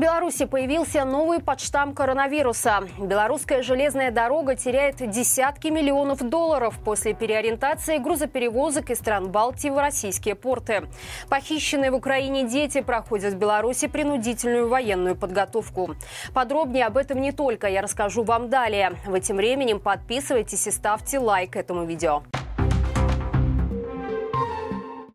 Беларуси появился новый подштамм коронавируса. Белорусская железная дорога теряет десятки миллионов долларов после переориентации грузоперевозок из стран Балтии в российские порты. Похищенные в Украине дети проходят в Беларуси принудительную военную подготовку. Подробнее об этом не только я расскажу вам далее. В этим временем подписывайтесь и ставьте лайк этому видео.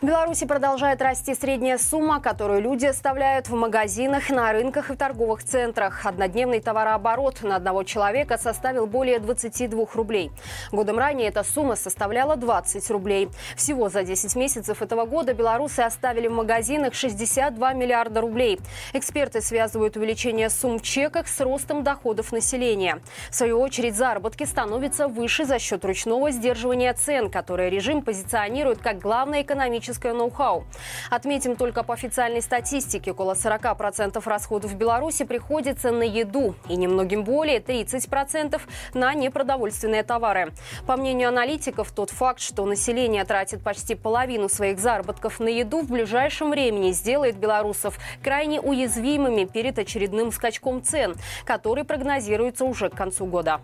В Беларуси продолжает расти средняя сумма, которую люди оставляют в магазинах, на рынках и в торговых центрах. Однодневный товарооборот на одного человека составил более 22 рублей. Годом ранее эта сумма составляла 20 рублей. Всего за 10 месяцев этого года белорусы оставили в магазинах 62 миллиарда рублей. Эксперты связывают увеличение сумм в чеках с ростом доходов населения. В свою очередь заработки становятся выше за счет ручного сдерживания цен, которое режим позиционирует как главное экономическое техническое ноу-хау. Отметим только по официальной статистике, около 40% расходов в Беларуси приходится на еду и немногим более 30% на непродовольственные товары. По мнению аналитиков, тот факт, что население тратит почти половину своих заработков на еду, в ближайшем времени сделает белорусов крайне уязвимыми перед очередным скачком цен, который прогнозируется уже к концу года.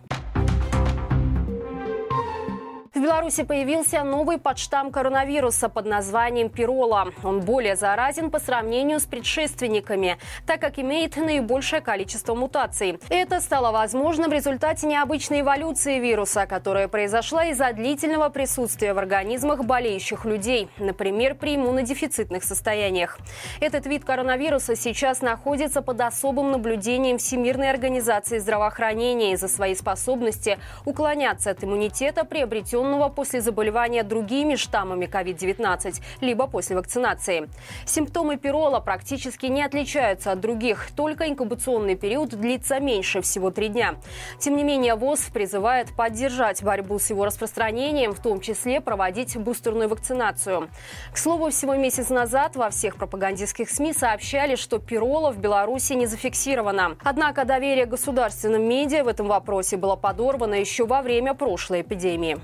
В Беларуси появился новый подштамм коронавируса под названием пирола. Он более заразен по сравнению с предшественниками, так как имеет наибольшее количество мутаций. Это стало возможно в результате необычной эволюции вируса, которая произошла из-за длительного присутствия в организмах болеющих людей, например, при иммунодефицитных состояниях. Этот вид коронавируса сейчас находится под особым наблюдением Всемирной организации здравоохранения из-за своей способности уклоняться от иммунитета, приобретенного зараженного после заболевания другими штаммами COVID-19, либо после вакцинации. Симптомы пирола практически не отличаются от других, только инкубационный период длится меньше всего три дня. Тем не менее, ВОЗ призывает поддержать борьбу с его распространением, в том числе проводить бустерную вакцинацию. К слову, всего месяц назад во всех пропагандистских СМИ сообщали, что пирола в Беларуси не зафиксировано. Однако доверие государственным медиа в этом вопросе было подорвано еще во время прошлой эпидемии.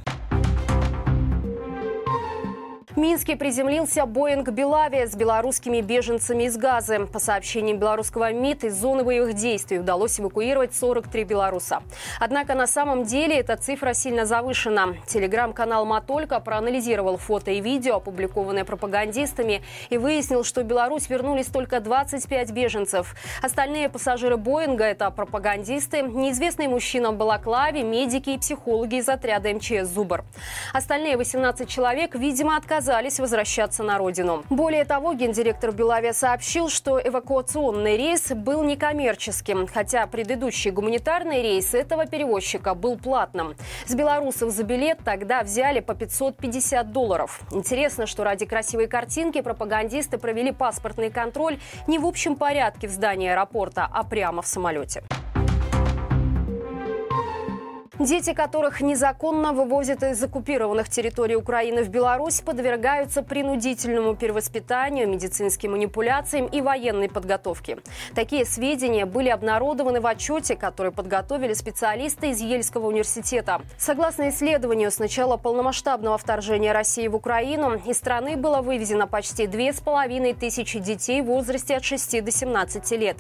В Минске приземлился Боинг «Белавия» с белорусскими беженцами из Газы. По сообщениям белорусского МИД, из зоны боевых действий удалось эвакуировать 43 белоруса. Однако на самом деле эта цифра сильно завышена. Телеграм-канал «Матолька» проанализировал фото и видео, опубликованные пропагандистами, и выяснил, что в Беларусь вернулись только 25 беженцев. Остальные пассажиры «Боинга» – это пропагандисты, неизвестные мужчина в балаклаве, медики и психологи из отряда МЧС «Зубр». Остальные 18 человек, видимо, отказались отказались возвращаться на родину. Более того, гендиректор Белавия сообщил, что эвакуационный рейс был некоммерческим, хотя предыдущий гуманитарный рейс этого перевозчика был платным. С белорусов за билет тогда взяли по 550 долларов. Интересно, что ради красивой картинки пропагандисты провели паспортный контроль не в общем порядке в здании аэропорта, а прямо в самолете. Дети, которых незаконно вывозят из оккупированных территорий Украины в Беларусь, подвергаются принудительному перевоспитанию, медицинским манипуляциям и военной подготовке. Такие сведения были обнародованы в отчете, который подготовили специалисты из Ельского университета. Согласно исследованию, с начала полномасштабного вторжения России в Украину из страны было вывезено почти две с половиной тысячи детей в возрасте от 6 до 17 лет.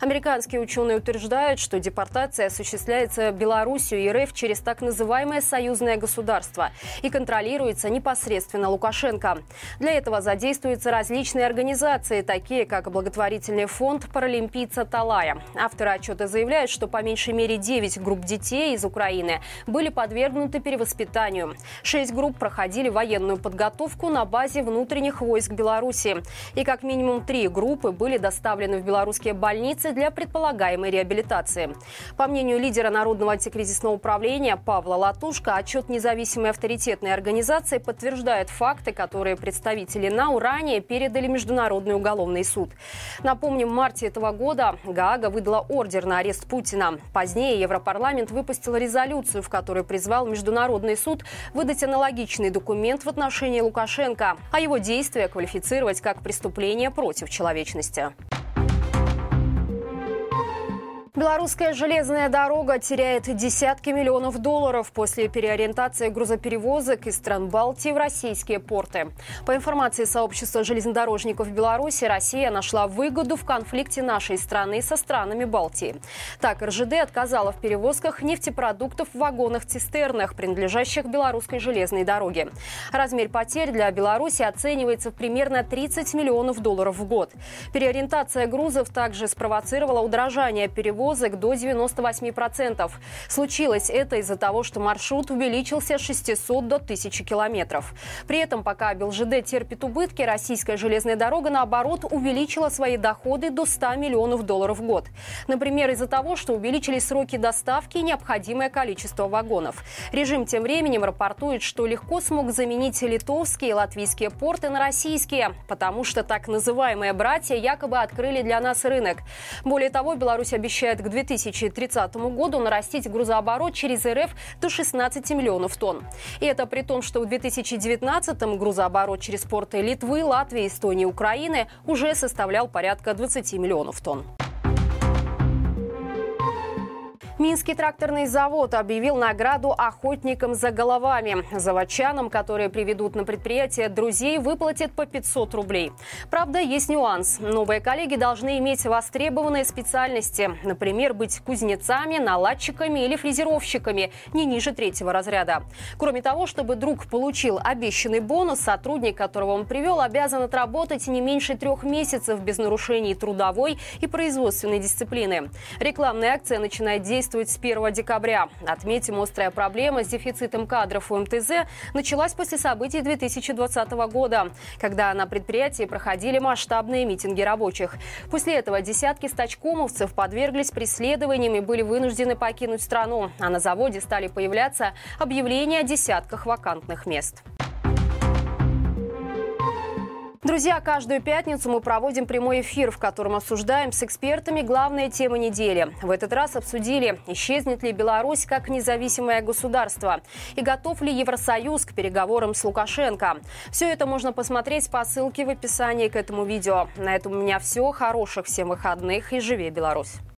Американские ученые утверждают, что депортация осуществляется Белоруссию и РФ через так называемое союзное государство и контролируется непосредственно Лукашенко. Для этого задействуются различные организации, такие как благотворительный фонд паралимпийца Талая. Авторы отчета заявляют, что по меньшей мере 9 групп детей из Украины были подвергнуты перевоспитанию. Шесть групп проходили военную подготовку на базе внутренних войск Беларуси. И как минимум три группы были доставлены в белорусские больницы для предполагаемой реабилитации. По мнению лидера Народного антикризисного управления управления Павла Латушка отчет независимой авторитетной организации подтверждает факты, которые представители НАУ ранее передали Международный уголовный суд. Напомним, в марте этого года Гаага выдала ордер на арест Путина. Позднее Европарламент выпустил резолюцию, в которой призвал Международный суд выдать аналогичный документ в отношении Лукашенко, а его действия квалифицировать как преступление против человечности. Белорусская железная дорога теряет десятки миллионов долларов после переориентации грузоперевозок из стран Балтии в российские порты. По информации сообщества железнодорожников Беларуси, Россия нашла выгоду в конфликте нашей страны со странами Балтии. Так, РЖД отказала в перевозках нефтепродуктов в вагонах-цистернах, принадлежащих белорусской железной дороге. Размер потерь для Беларуси оценивается в примерно 30 миллионов долларов в год. Переориентация грузов также спровоцировала удорожание перевозок перевозок до 98%. Случилось это из-за того, что маршрут увеличился с 600 до 1000 километров. При этом, пока БелЖД терпит убытки, российская железная дорога, наоборот, увеличила свои доходы до 100 миллионов долларов в год. Например, из-за того, что увеличились сроки доставки и необходимое количество вагонов. Режим тем временем рапортует, что легко смог заменить литовские и латвийские порты на российские, потому что так называемые братья якобы открыли для нас рынок. Более того, Беларусь обещает к 2030 году нарастить грузооборот через РФ до 16 миллионов тонн. И это при том, что в 2019 грузооборот через порты Литвы, Латвии, Эстонии Украины уже составлял порядка 20 миллионов тонн. Минский тракторный завод объявил награду охотникам за головами. Заводчанам, которые приведут на предприятие друзей, выплатят по 500 рублей. Правда, есть нюанс. Новые коллеги должны иметь востребованные специальности. Например, быть кузнецами, наладчиками или фрезеровщиками не ниже третьего разряда. Кроме того, чтобы друг получил обещанный бонус, сотрудник, которого он привел, обязан отработать не меньше трех месяцев без нарушений трудовой и производственной дисциплины. Рекламная акция начинает действовать действовать с 1 декабря. Отметим, острая проблема с дефицитом кадров у МТЗ началась после событий 2020 года, когда на предприятии проходили масштабные митинги рабочих. После этого десятки стачкомовцев подверглись преследованиям и были вынуждены покинуть страну. А на заводе стали появляться объявления о десятках вакантных мест. Друзья, каждую пятницу мы проводим прямой эфир, в котором обсуждаем с экспертами главные темы недели. В этот раз обсудили, исчезнет ли Беларусь как независимое государство и готов ли Евросоюз к переговорам с Лукашенко. Все это можно посмотреть по ссылке в описании к этому видео. На этом у меня все. Хороших всем выходных и живи Беларусь!